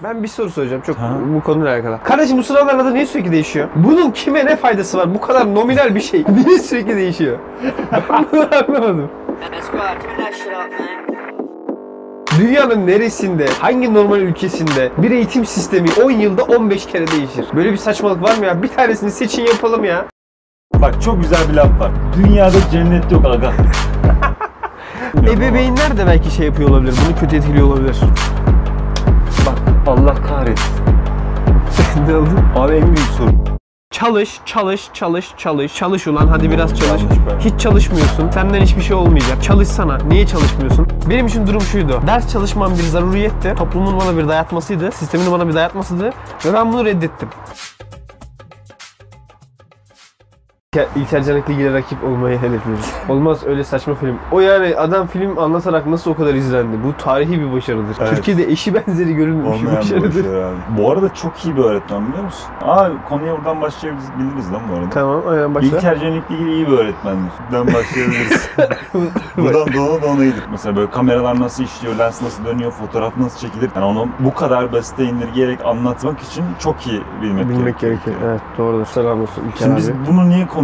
Ben bir soru soracağım çok Ha. bu konuyla alakalı. Kardeşim bu sınavların adı niye sürekli değişiyor? Bunun kime ne faydası var? Bu kadar nominal bir şey. Niye sürekli değişiyor? Ben bunu anlamadım. Dünyanın neresinde, hangi normal ülkesinde bir eğitim sistemi 10 yılda 15 kere değişir? Böyle bir saçmalık var mı ya? Bir tanesini seçin yapalım ya. Bak çok güzel bir laf var. Dünyada cennet yok aga. Ebeveynler de belki şey yapıyor olabilir. Bunu kötü etkiliyor olabilir. Allah kahretsin. ne oldu? Abi en büyük sorun. Çalış, çalış, çalış, çalış. Çalış ulan hadi biraz çalış. Hiç çalışmıyorsun. Senden hiçbir şey olmayacak. Çalışsana. Niye çalışmıyorsun? Benim için durum şuydu. Ders çalışmam bir zaruriyetti. Toplumun bana bir dayatmasıydı. Sistemin bana bir dayatmasıydı. Ve ben bunu reddettim. İlker- ilgili rakip olmayı hedefliyoruz. Olmaz öyle saçma film. O yani adam film anlatarak nasıl o kadar izlendi? Bu tarihi bir başarıdır. Evet. Türkiye'de eşi benzeri görülmemiş bir Olmayan bir başarıdır. başarı. Bu arada çok iyi bir öğretmen biliyor musun? Aa konuya buradan başlayabiliriz lan bu arada. Tamam aynen başla. İlker Cenik'le ilgili iyi bir öğretmendir. Buradan başlayabiliriz. Buradan dona dona iyidir. Mesela böyle kameralar nasıl işliyor, lens nasıl dönüyor, fotoğraf nasıl çekilir. Yani onu bu kadar basite indirgeyerek anlatmak için çok iyi bilmek, Bilmek gerekiyor. gerekiyor. Evet doğrudur. Selam olsun İlker Şimdi biz abi. bunu niye konuşuyoruz?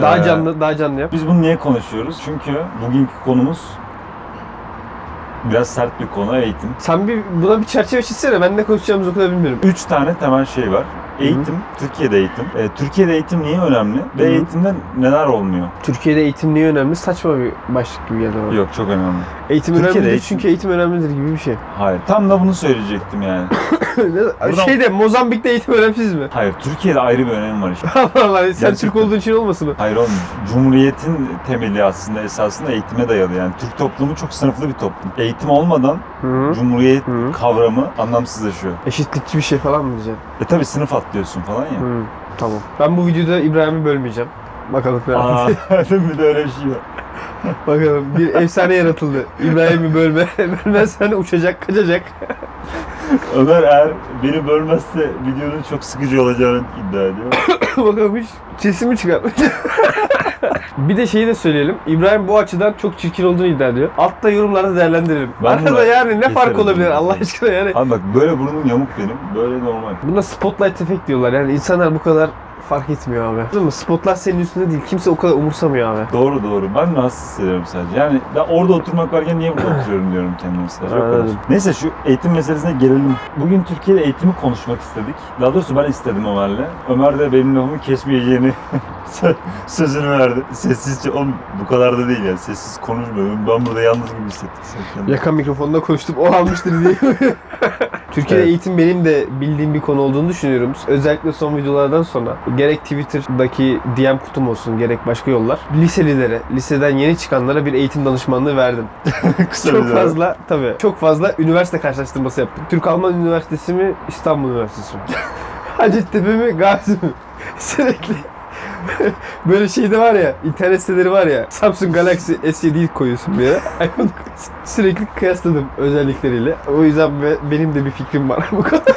Daha Ee, canlı, daha canlı yap. Biz bunu niye konuşuyoruz? Çünkü bugünkü konumuz biraz sert bir konu eğitim. Sen bir buna bir çerçeve çizsene. Ben ne konuşacağımızı o kadar bilmiyorum. Üç tane temel şey var. Eğitim, Türkiye'de eğitim. Ee, Türkiye'de eğitim niye önemli? Ve Hı hı. eğitimde neler olmuyor? Türkiye'de eğitim niye önemli? Saçma bir başlık gibi geldi bana. Yok çok önemli. Eğitim Türkiye'de önemlidir eğitim- çünkü eğitim önemlidir gibi bir şey. Hayır. Tam da bunu söyleyecektim yani. Buradan- Şeyde Mozambik'te eğitim önemsiz mi? Hayır. Türkiye'de ayrı bir önemi var işte. Allah Allah sen Gerçekten. Türk olduğun için olmasın mı? Hayır oğlum. Cumhuriyetin temeli aslında esasında eğitime dayalı. Yani Türk toplumu çok sınıflı bir toplum. Eğitim olmadan Hı. Cumhuriyet Hı. kavramı anlamsızlaşıyor. Eşitlikçi bir şey falan mı diyeceksin? E tabi sınıf atlıyorsun falan ya. Hı. Tamam. Ben bu videoda İbrahim'i bölmeyeceğim. Bakalım ne Aa, bir de öyle bir şey var. Bakalım bir efsane yaratıldı. İbrahim'i bölme. Bölmezsen uçacak, kaçacak. Ömer eğer beni bölmezse videonun çok sıkıcı olacağını iddia ediyor. Bakalım hiç sesimi çıkartmış. bir de şeyi de söyleyelim. İbrahim bu açıdan çok çirkin olduğunu iddia ediyor. Altta yorumlarda değerlendirelim. Ben Arkada bunu yani ne fark olabilir. Allah aşkına yani. Abi bak böyle burnum yamuk benim. Böyle normal. Buna spotlight efekt diyorlar. Yani insanlar bu kadar fark etmiyor abi. Değil mi? Spotlight senin üstünde değil. Kimse o kadar umursamıyor abi. Doğru doğru. Ben rahatsız hissediyorum sadece. Yani ben orada oturmak varken niye burada oturuyorum diyorum kendime sadece. O kadar. Neyse şu eğitim meselesine gelelim. Bugün Türkiye'de eğitimi konuşmak istedik. Daha doğrusu ben istedim Ömer'le. Ömer de benim lafımı kesmeyeceğini sözünü verdi. Sessizce, oğlum bu kadar da değil yani. Sessiz konuşmuyorum. Ben burada yalnız gibi hissettim. kendini. Yakan mikrofonda konuştum. O almıştır diye. Türkiye'de Evet. eğitim benim de bildiğim bir konu olduğunu düşünüyorum. Özellikle son videolardan sonra gerek Twitter'daki DM kutum olsun gerek başka yollar. Liselilere, liseden yeni çıkanlara bir eğitim danışmanlığı verdim. Kısa çok fazla tabii. Çok fazla üniversite karşılaştırması yaptım. Türk Alman Üniversitesi mi, İstanbul Üniversitesi mi? Hacettepe mi, Gazi mi? Sürekli böyle şeyde var ya, internet siteleri var ya. Samsung Galaxy S7'yi koyuyorsun bir yere. iPhone koyuyorsun. Sürekli kıyasladım özellikleriyle. O yüzden be- benim de bir fikrim var bu konuda.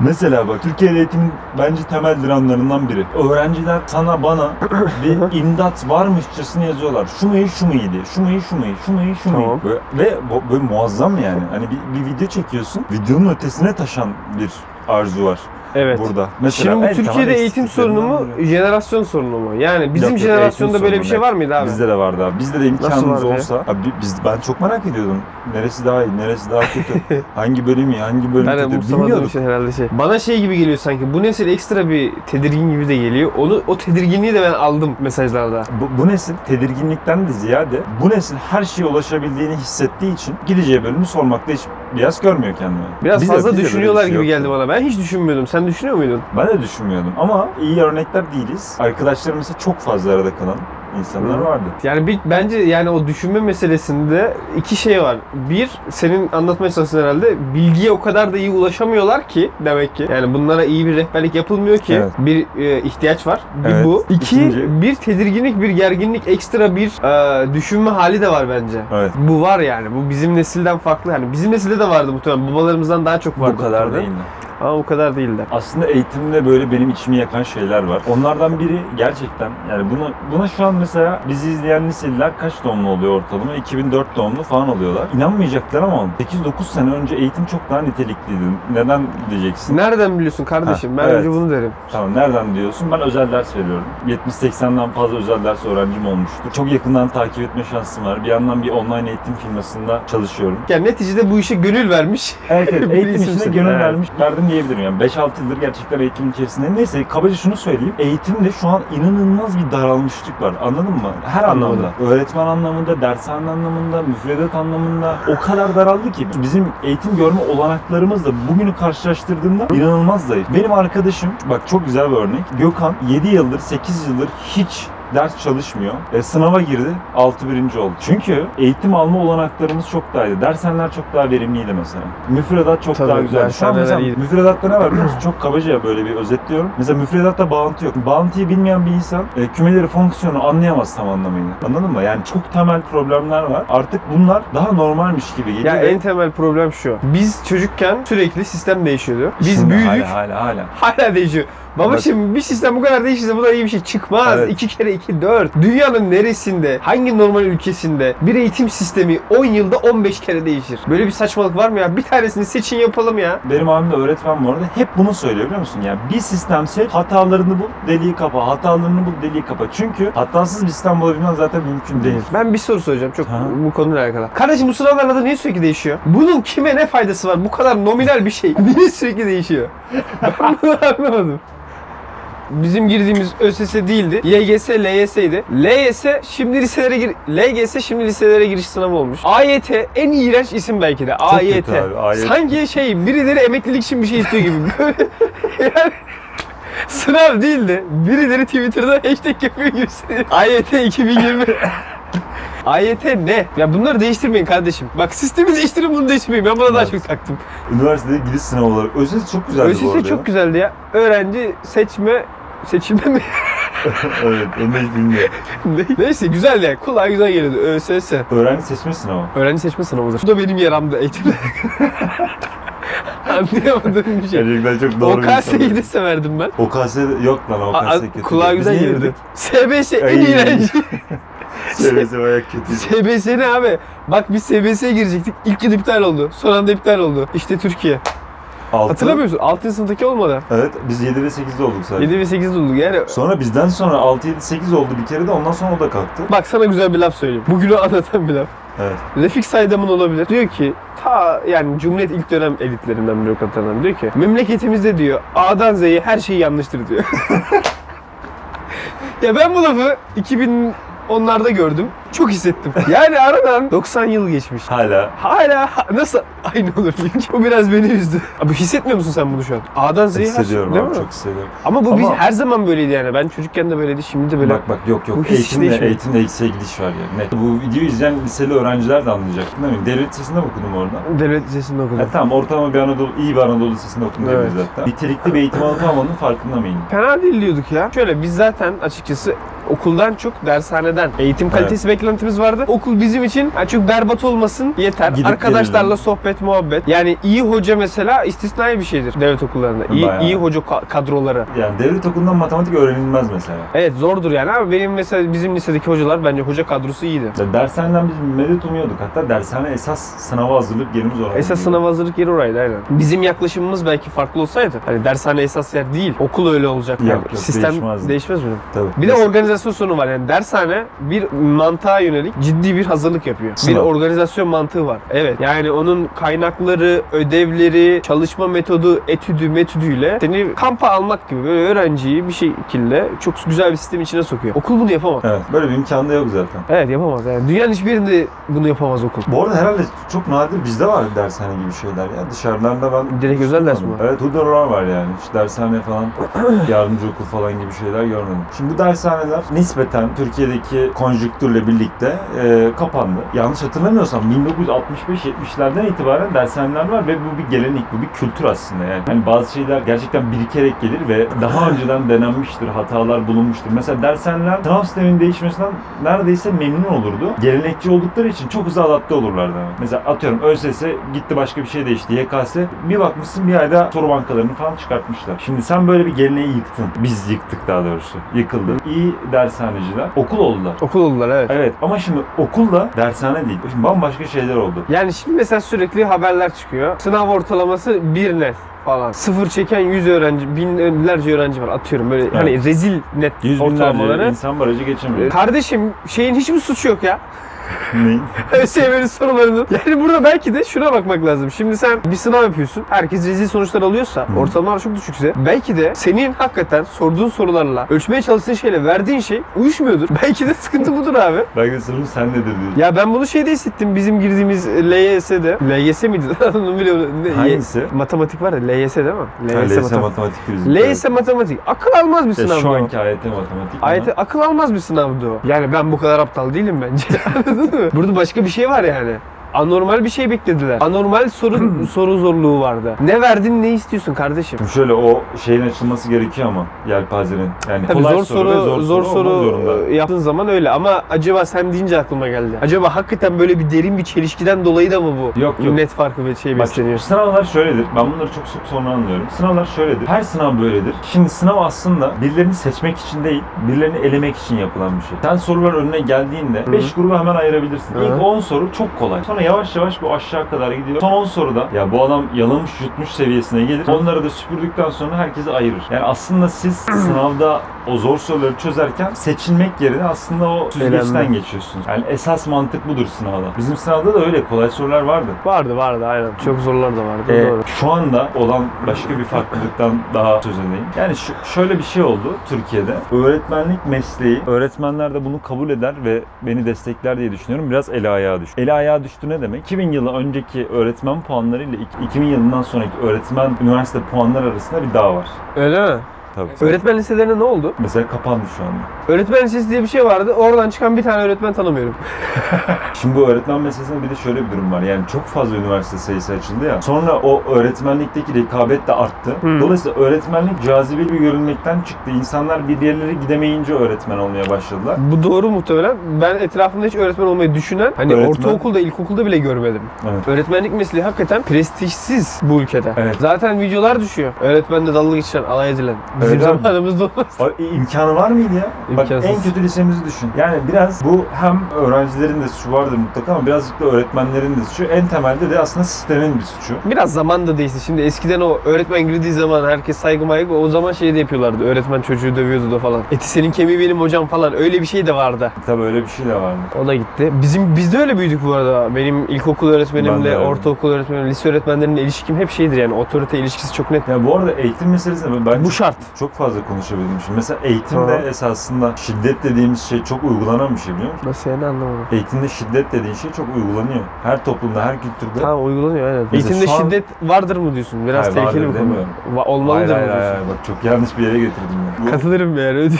Mesela bak Türkiye'de eğitimin bence temel dramlarından biri. Öğrenciler sana bana bir imdat varmışçasına yazıyorlar. Şu mu iyi şu mu iyi diye. Şu mu iyi şu mu iyi şu mu iyi şu mu iyi. Tamam. Böyle, ve bu- böyle muazzam yani. Hani bir, bir video çekiyorsun. Videonun ötesine taşan bir arzu var Evet. burada. Mesela Şimdi bu Türkiye'de eğitim sorunu mu, jenerasyon sorunu mu? Yani bizim Yok, yok, jenerasyonda eğitim böyle bir sorunu, şey var mıydı abi? Bizde de vardı abi. Bizde de imkanımız vardı ya? olsa. Abi biz ben çok merak ediyordum. Neresi daha iyi, neresi daha kötü. hangi bölüm iyi, hangi bölüm Ben de kötü umursamadığım bilmiyorduk. için herhalde şey. Bana şey gibi geliyor sanki. Bu nesil ekstra bir tedirgin gibi de geliyor. Onu o tedirginliği de ben aldım mesajlarda. Bu, bu nesil tedirginlikten de ziyade bu nesil her şeye ulaşabildiğini hissettiği için gideceği bölümü sormakta hiç biraz görmüyor kendini. Biraz Bize- fazla bize düşünüyorlar şey gibi geldi bana. Ben hiç düşünmüyordum. Sen düşünüyor muydun? Ben de düşünmüyordum ama iyi örnekler değiliz. Arkadaşlarımızda çok fazla arada kalan insanlar vardı. Yani bir, bence yani o düşünme meselesinde iki şey var. Bir, senin anlatmaya çalıştığın herhalde bilgiye o kadar da iyi ulaşamıyorlar ki demek ki. Yani bunlara iyi bir rehberlik yapılmıyor ki. Evet. Bir e, ihtiyaç var. Bir Evet. bu. İki, İkinci- bir tedirginlik, bir gerginlik, ekstra bir e, düşünme hali de var bence. Evet. Bu var yani. Bu bizim nesilden farklı. Yani bizim nesilde de vardı muhtemelen. Babalarımızdan daha çok vardı. bu kadar değil mi? Ama o kadar değiller. Aslında eğitimde böyle benim içimi yakan şeyler var. Onlardan biri gerçekten yani buna buna şu an mesela bizi izleyen liseliler kaç doğumlu oluyor ortalama? 2004 doğumlu falan oluyorlar. İnanmayacaklar ama 8-9 sene önce eğitim çok daha nitelikliydi. Neden diyeceksin? Nereden biliyorsun kardeşim? Ha, ben evet. önce bunu derim. Tamam nereden diyorsun? Ben özel ders veriyorum. 70-80'den fazla özel ders öğrencim olmuştur. Çok yakından takip etme şansım var. Bir yandan bir online eğitim firmasında çalışıyorum. Yani neticede bu işe gönül vermiş. Evet evet eğitim işine gönül Evet. vermiş verdim diyebilirim yani 5-6 yıldır gerçekten eğitim içerisinde. Neyse kabaca şunu söyleyeyim. Eğitimde şu an inanılmaz bir daralmışlık var anladın mı? Her anlamda. Öğretmen anlamında, dershane anlamında, müfredat anlamında o kadar daraldı ki bizim eğitim görme olanaklarımız da bugünü karşılaştırdığımda inanılmaz zayıf. Benim arkadaşım bak çok güzel bir örnek. Gökhan 7 yıldır 8 yıldır hiç ders çalışmıyor. E, sınava girdi. 6 birinci oldu. Çünkü eğitim alma olanaklarımız çok daha iyiydi. Dershaneler çok daha verimliydi mesela. Müfredat çok Tabii, daha güzeldi. Şu an mesela iyiydi. müfredatta ne var biliyor musun? Çok kabaca böyle bir özetliyorum. Mesela müfredatta bağıntı yok. Bağıntıyı bilmeyen bir insan e, kümeleri fonksiyonu anlayamaz tam anlamıyla. Anladın mı? Yani çok temel problemler var. Artık bunlar daha normalmiş gibi geliyor. Ya ve en temel problem şu. Biz çocukken sürekli sistem değişiyordu. Biz şimdi büyüdük. Hala hala hala. Hala değişiyor. Baba Bak- şimdi bir sistem bu kadar değişirse bu da iyi bir şey çıkmaz. Evet. 2 kere 2 4. Dünyanın neresinde, hangi normal ülkesinde bir eğitim sistemi 10 yılda 15 kere değişir? Böyle bir saçmalık var mı ya? Bir tanesini seçin yapalım ya. Benim abim de öğretmen bu arada hep bunu söylüyor biliyor musun? Yani bir sistem seç, hatalarını bul, deliği kapa. Hatalarını bul, deliği kapa. Çünkü hatasız bir sistem bulabilmen zaten mümkün değil. Ben bir soru soracağım çok Ha. bu konuyla alakalı. Kardeşim bu sınavların adı niye sürekli değişiyor? Bunun kime ne faydası var? Bu kadar nominal bir şey. Niye sürekli değişiyor? Ben bunu anlamadım. Bizim girdiğimiz ÖSS değildi. YGS, LYS'ydi. LYS şimdi liselere gir LGS şimdi liselere giriş sınavı olmuş. AYT en iğrenç isim belki de. AYT. abi, AYT. Sanki şey birileri emeklilik için bir şey istiyor gibi. Yani sınav değil de birileri Twitter'da hashtag yapıyor gibi. AYT 2020. AYT ne? Ya bunları değiştirmeyin kardeşim. Bak sistemi değiştirin bunu değiştirmeyin. Ben buna daha Evet. çok taktım. Üniversitede giriş sınavı olarak. ÖSS çok güzeldi bu arada. ÖSS çok güzeldi ya. Öğrenci seçme seçilme mi? evet, onu hiç bilmiyorum. Neyse güzel ya. Kulağa güzel geliyordu. ÖSS. Öğrenci seçme sınavı. Öğrenci seçme sınavıdır. Bu da benim yaramdı eğitimde. Anlayamadığım bir şey. Gerçekten çok doğru OKS'yi de severdim ben. OKS yok lan OKS kötü. kulağa güzel girdik? SBS en Ay. SBS bayağı kötüydü. SBS ne abi? Bak biz SBS'ye girecektik. İlk yıl iptal oldu. Son anda iptal oldu. İşte Türkiye. Altı. Hatırlamıyor musun? 6. sınıftaki olmadı. Evet, biz 7 ve 8'de olduk sadece. 7 ve 8 olduk yani. Sonra bizden sonra 6, 7, 8 oldu bir kere de ondan sonra o da kalktı. Bak sana güzel bir laf söyleyeyim. Bugünü anlatan bir laf. Evet. Refik Saydam'ın olabilir. Diyor ki ta yani Cumhuriyet ilk dönem elitlerinden bürokratlarından diyor ki memleketimizde diyor A'dan Z'ye her şey yanlıştır diyor. ya ben bu lafı 2010'larda gördüm. Çok hissettim. Yani aradan 90 yıl geçmiş. Hala. Hala nasıl aynı olur? Bu biraz beni üzdü. Abi hissetmiyor musun sen bunu şu an? A'dan Z'ye Hissediyorum değil abi, mi? çok hissediyorum. Ama bu biz Ama- her zaman böyleydi yani. Ben çocukken de böyleydi, şimdi de böyle. Bak bak yok yok. Bu hiç eğitimle, değişmiyor. eğitimle eksiğe gidiş var yani. Net. Bu videoyu izleyen liseli öğrenciler de anlayacak değil mi? Devlet lisesinde mi okudum orada? Devlet lisesinde okudum. Ha, tamam ortalama bir Anadolu, iyi bir Anadolu lisesinde okudum Evet. evet. zaten. Nitelikli bir eğitim alıp almanın farkında mıyım? Fena değil diyorduk ya. Şöyle biz zaten açıkçası okuldan çok dershaneden eğitim kalitesi beklentimiz vardı. Okul bizim için yani çok berbat olmasın yeter. Gidip Arkadaşlarla gelelim. sohbet, muhabbet. Yani iyi hoca mesela istisnai bir şeydir devlet okullarında. İyi, Bayağı. iyi hoca ka- kadroları. Yani devlet okulundan matematik öğrenilmez mesela. Evet zordur yani ama benim mesela bizim lisedeki hocalar bence hoca kadrosu iyiydi. Ya dershaneden biz medet umuyorduk. Hatta dershane esas sınava hazırlık yerimiz orası. Esas sınav hazırlık yeri oraydı aynen. Bizim yaklaşımımız belki farklı olsaydı. Hani dershane esas yer değil. Okul öyle olacak. Yok, yani. yok, Sistem değişmezdi. değişmez mi? Tabii. Bir de Mesela- organizasyon sorunu var. Yani dershane bir mantığa yönelik ciddi bir hazırlık yapıyor. Bir Sınav. organizasyon mantığı var. Evet. Yani onun kaynakları, ödevleri, çalışma metodu, etüdü, metüdüyle seni kampa almak gibi böyle öğrenciyi bir şekilde çok güzel bir sistem içine sokuyor. Okul bunu yapamaz. Evet. Böyle bir imkan da yok zaten. Evet yapamaz. Yani dünyanın hiçbir yerinde bunu yapamaz okul. Bu arada herhalde çok nadir bizde var dershane gibi şeyler ya. Dışarılarda ben... Direkt özel ders mi? Evet Hudalar var yani. Hiç dershane falan, yardımcı okul falan gibi şeyler görmedim. Şimdi bu dershaneler nispeten Türkiye'deki konjüktürle birlikte e, kapandı. Yanlış hatırlamıyorsam 1965-70'lerden itibaren dershaneler var ve bu bir gelenek, bu bir kültür aslında yani. Hani bazı şeyler gerçekten birikerek gelir ve daha önceden denenmiştir, hatalar bulunmuştur. Mesela dershaneler sınav sisteminin değişmesinden neredeyse memnun olurdu. Gelenekçi oldukları için çok hızlı adapte olurlardı. Mesela atıyorum ÖSS gitti başka bir şey değişti. YKS bir bakmışsın bir ayda soru bankalarını falan çıkartmışlar. Şimdi sen böyle bir geleneği yıktın. Biz yıktık daha doğrusu. Yıkıldı. İyi dershaneciler okul oldular. Okul oldular evet. Evet ama şimdi okulla dershane değil. Şimdi bambaşka şeyler oldu. Yani şimdi mesela sürekli haberler çıkıyor. Sınav ortalaması bir net falan. Sıfır çeken 100 öğrenci, binlerce öğrenci var atıyorum. Böyle hani rezil net Yüz binlerce ortalamaları. insan barajı geçemiyor. Kardeşim şeyin hiçbir suçu yok ya. Neyin? ÖSYM'nin sorularının. Yani burada belki de şuna bakmak lazım. Şimdi sen bir sınav yapıyorsun. Herkes rezil sonuçlar alıyorsa, ortalamalar çok düşükse belki de senin hakikaten sorduğun sorularla, ölçmeye çalıştığın şeyle verdiğin şey uyuşmuyordur. Belki de sıkıntı budur abi. Belki de sorun sen nedir diyor. Ya ben bunu şeyde hissettim bizim girdiğimiz LYS'de. LYS miydi? Onu biliyorum. Hangisi? Matematik var ya LYS değil mi? Ha, LS matematik. matematik bizim. LYS matematik. Akıl almaz bir sınavdı şu anki AYT matematik. Ayet akıl almaz bir sınavdı o. Yani ben bu kadar aptal değilim bence. Anladın mı? Burada başka bir şey var yani. Anormal bir şey beklediler. Anormal soru soru zorluğu vardı. Ne verdin ne istiyorsun kardeşim? Şimdi şöyle o şeyin açılması gerekiyor ama yelpazenin. Yani Tabii kolay zor soru, ve zor, zor, soru, zorunda. yaptığın zaman öyle ama acaba sen deyince aklıma geldi. Acaba hakikaten böyle bir derin bir çelişkiden dolayı da mı bu? Yok, yok. Net farkı bir şey Bak besleniyor. sınavlar şöyledir. Ben bunları çok çok sonra anlıyorum. Sınavlar şöyledir. Her sınav böyledir. Şimdi sınav aslında birilerini seçmek için değil, birilerini elemek için yapılan bir şey. Sen sorular önüne geldiğinde 5 gruba hemen ayırabilirsin. Hı. İlk 10 soru çok kolay. Sonra yavaş yavaş bu aşağı kadar gidiyor. Son 10 soruda ya bu adam yalamış yutmuş seviyesine gelir. Onları da süpürdükten sonra herkesi ayırır. Yani aslında siz sınavda o zor soruları çözerken seçilmek yerine aslında o süzgeçten geçiyorsunuz. Yani esas mantık budur sınavda. Bizim sınavda da öyle kolay sorular vardı. Vardı vardı aynen. Çok zorlar da vardı. Ee, Doğru. şu anda olan başka bir farklılıktan daha söz edeyim. Yani şu, şöyle bir şey oldu Türkiye'de. Öğretmenlik mesleği, öğretmenler de bunu kabul eder ve beni destekler diye düşünüyorum. Biraz ele ayağa düştü. Ele ayağa düştü ne demek? 2000 yılı önceki öğretmen puanları ile iki- 2000 yılından sonraki öğretmen üniversite puanları arasında bir dağ var. Öyle mi? Tabii. Öğretmen liselerine ne oldu? Mesela kapandı şu anda. Öğretmen lisesi diye bir şey vardı. Oradan çıkan bir tane öğretmen tanımıyorum. Şimdi bu öğretmen meselesinde bir de şöyle bir durum var. Yani çok fazla üniversite sayısı açıldı ya. Sonra o öğretmenlikteki rekabet de arttı. Hı. Dolayısıyla öğretmenlik cazibeli bir görünmekten çıktı. İnsanlar bir yerlere gidemeyince öğretmen olmaya başladılar. Bu doğru muhtemelen. Ben etrafımda hiç öğretmen olmayı düşünen, hani Öğretmen- ortaokulda, ilkokulda bile görmedim. Evet. Öğretmenlik mesleği hakikaten prestijsiz bu ülkede. Evet. Zaten videolar düşüyor. Öğretmenle dalga geçiren, alay edilen. Bizim abi. zamanımızda olmaz. İmkanı var mıydı ya? Bak İmkansız. en kötü lisemizi düşün. Yani biraz bu hem öğrencilerin de suçu vardır mutlaka ama birazcık da öğretmenlerin de suçu. En temelde de aslında sistemin bir suçu. Biraz zaman da değişti. Şimdi eskiden o öğretmen girdiği zaman herkes saygı maygı o zaman şey de yapıyorlardı. Öğretmen çocuğu dövüyordu da falan. Eti senin kemiği benim hocam falan. Öyle bir şey de vardı. Tabii öyle bir şey de vardı. O da gitti. Bizim biz de öyle büyüdük bu arada. Benim ilkokul öğretmenimle, öyle. ortaokul öğretmenimle, lise öğretmenlerimle ilişkim hep şeydir yani. Otorite ilişkisi çok net. Ya bu arada eğitim meselesinde ben Bu şart. Çok fazla konuşabildim. Şimdi mesela eğitimde Aha. esasında şiddet dediğimiz şey çok uygulanan bir şey biliyor musun? Nasıl yani anlamadım. Eğitimde şiddet dediğin şey çok uygulanıyor. Her toplumda, her kültürde. Tamam uygulanıyor aynen. Mesela Eğitimde an- şiddet vardır mı diyorsun? Biraz Hayır, tehlikeli bir konu. demiyorum. Va- olmalıdır hayır, mı hayır, diyorsun? hayır, bak çok yanlış bir yere getirdim ya. Bu- Katılırım yani.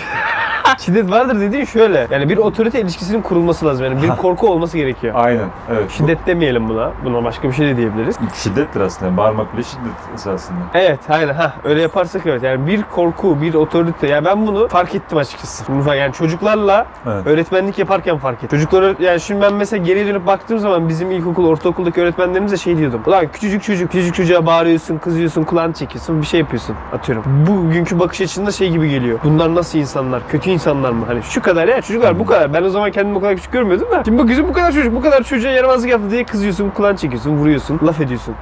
Şiddet vardır dediğin şöyle. Yani bir otorite ilişkisinin kurulması lazım. Yani bir korku olması gerekiyor. Aynen, evet. Şiddet demeyelim buna. Buna başka bir şey de diyebiliriz. Şiddettir aslında. Bağırmak bile şiddet esasında. Evet aynen ha öyle yaparsak evet yani bir korku bir otorite yani ben bunu fark ettim açıkçası. Bunu Yani çocuklarla Evet. öğretmenlik yaparken fark ettim. Çocukları yani şimdi ben mesela geriye dönüp baktığım zaman bizim ilkokul ortaokuldaki öğretmenlerimize şey diyordum. Ulan küçücük çocuk küçücük çocuğa bağırıyorsun kızıyorsun kulağını çekiyorsun bir şey yapıyorsun atıyorum. Bugünkü bakış açısında şey gibi geliyor. Bunlar nasıl insanlar? Kötü insanlar mı? Hani şu kadar ya çocuklar bu kadar. Ben o zaman kendimi o kadar küçük görmüyordum da. Şimdi bakıyorsun bu kadar çocuk bu kadar çocuğa yaramazlık yaptı diye kızıyorsun kulağını çekiyorsun vuruyorsun laf ediyorsun.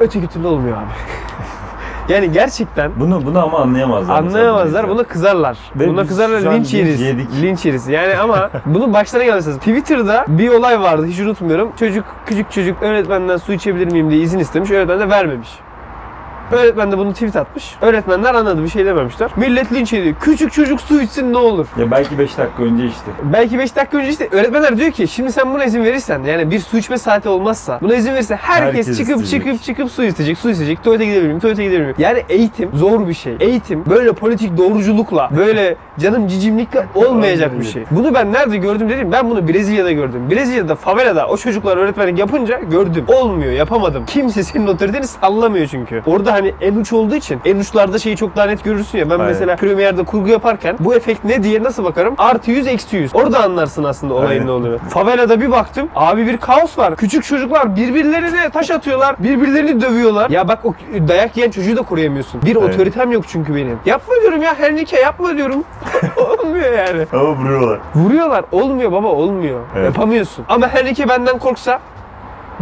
Öteki türlü olmuyor abi. yani gerçekten Bunu bunu ama anlayamazlar. anlayamazlar. Buna kızarlar. Ve Buna biz kızarlar an linç linç yeriz. yedik. Linç yeriz. Yani ama bunu başlarına gelmesi Twitter'da bir olay vardı hiç unutmuyorum. Çocuk küçük çocuk öğretmenden su içebilir miyim diye izin istemiş. Öğretmen de vermemiş. Öğretmen de bunu tweet atmış. Öğretmenler anladı bir şey dememişler. Millet linç ediyor. Küçük çocuk su içsin ne olur. Ya belki 5 dakika önce işte. Belki 5 dakika önce işte öğretmenler diyor ki şimdi sen buna izin verirsen yani bir su içme saati olmazsa buna izin verirsen herkes, Herkes çıkıp isteyecek. çıkıp çıkıp su isteyecek, su isteyecek, tuvalete gidebilir miyim, tuvalete gidebilir miyim? Yani eğitim zor bir şey. Eğitim böyle politik doğruculukla, böyle canım cicimlikle olmayacak bir şey. Bunu ben nerede gördüm dedim. Ben bunu Brezilya'da gördüm. Brezilya'da favelada o çocuklar öğretmenlik yapınca gördüm. Olmuyor, yapamadım. Kimse senin otoriteni sallamıyor çünkü. Orada hani en uç olduğu için en uçlarda şeyi çok daha net görürsün ya. Ben Aynen. mesela Premiere'de kurgu yaparken bu efekt ne diye nasıl bakarım? Artı 100 eksi 100. Orada anlarsın aslında olayın Aynen. ne olduğunu. Favelada bir baktım. Abi bir kaos var. Küçük çocuklar birbirlerine taş atıyorlar. Birbirlerini dövüyorlar. Ya bak o dayak yiyen çocuğu da koruyamıyorsun. Bir Evet. otoritem yok çünkü benim. Yapma diyorum ya Hernike yapma diyorum. Olmuyor yani. Ama vuruyorlar. Vuruyorlar. Olmuyor baba olmuyor. Evet. Yapamıyorsun. Ama Henrique benden korksa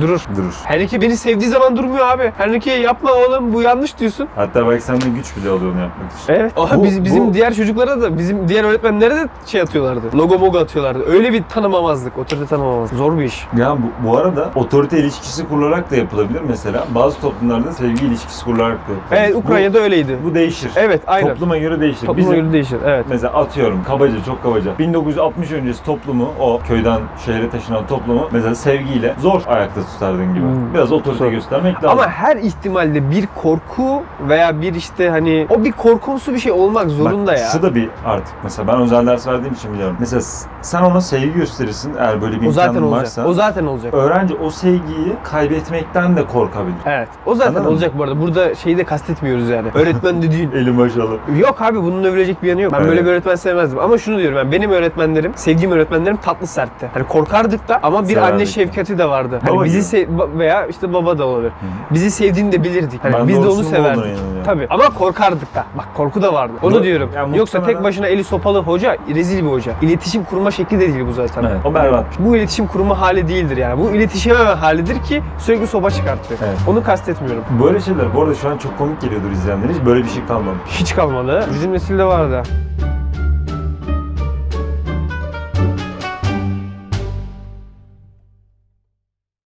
durur. Durur. Henrique beni sevdiği zaman durmuyor abi. Henrique yapma oğlum bu yanlış diyorsun. Hatta belki senden güç bile alıyor onu yapmak için. Evet. Aha, Bu- biz, bizim bu- diğer çocuklara da bizim diğer öğretmenlere de şey atıyorlardı. Logo mogo atıyorlardı. Öyle bir tanımamazlık, otorite tanımamazlık. Zor bir iş. Ya bu, bu arada otorite ilişkisi kurularak da yapılabilir mesela. Bazı toplumlarda sevgi ilişkisi kurularak da yapılabilir. Evet Ukrayna'da öyleydi. Bu, bu değişir. Evet aynen. Topluma göre değişir. Topluma Bizim- göre değişir. Evet. Mesela atıyorum kabaca çok kabaca 1960 öncesi toplumu o köyden şehre taşınan toplumu mesela sevgiyle zor ayakta tutardığın gibi. Hmm. Biraz otorite Zor. göstermek lazım. Ama her ihtimalde bir korku veya bir işte hani o bir korkunsu bir şey olmak zorunda Bak, ya. Şu da bir artık mesela ben özel ders verdiğim için biliyorum. Mesela sen ona sevgi gösterirsin eğer böyle bir o zaten imkanın olacak. varsa. O zaten olacak. Öğrenci o sevgiyi kaybetmekten de korkabilir. Evet. O zaten Anladın mı? olacak bu arada. Burada şeyi de kastetmiyoruz yani. Öğretmen dediğin. Eli maşallah. Yok abi bunun övülecek bir yanı yok. Ben Evet. böyle bir öğretmen sevmezdim. Ama şunu diyorum ben benim öğretmenlerim, sevdiğim öğretmenlerim tatlı sertti. Hani korkardık da ama bir Severdik anne şefkati de vardı. Hani bizi ba- veya işte baba da olabilir. Bizi sevdiğini de bilirdik. Hani Ben biz de onu severdik. inanıyorum. Tabii. Ama korkardık da. Bak korku da vardı. Onu Bu- diyorum. yani Yoksa tek başına eli sopalı hoca rezil bir hoca. İletişim kurma şekli de değil bu zaten. Evet, o berbat. Bu iletişim kurma hali değildir yani. Bu iletişememe halidir ki sürekli sopa çıkartıyor. Evet. Onu kastetmiyorum. Böyle şeyler bu arada şu an çok komik geliyordur izleyenlere. Hiç böyle bir şey kalmamış. Hiç kalmadı. Bizim nesilde vardı.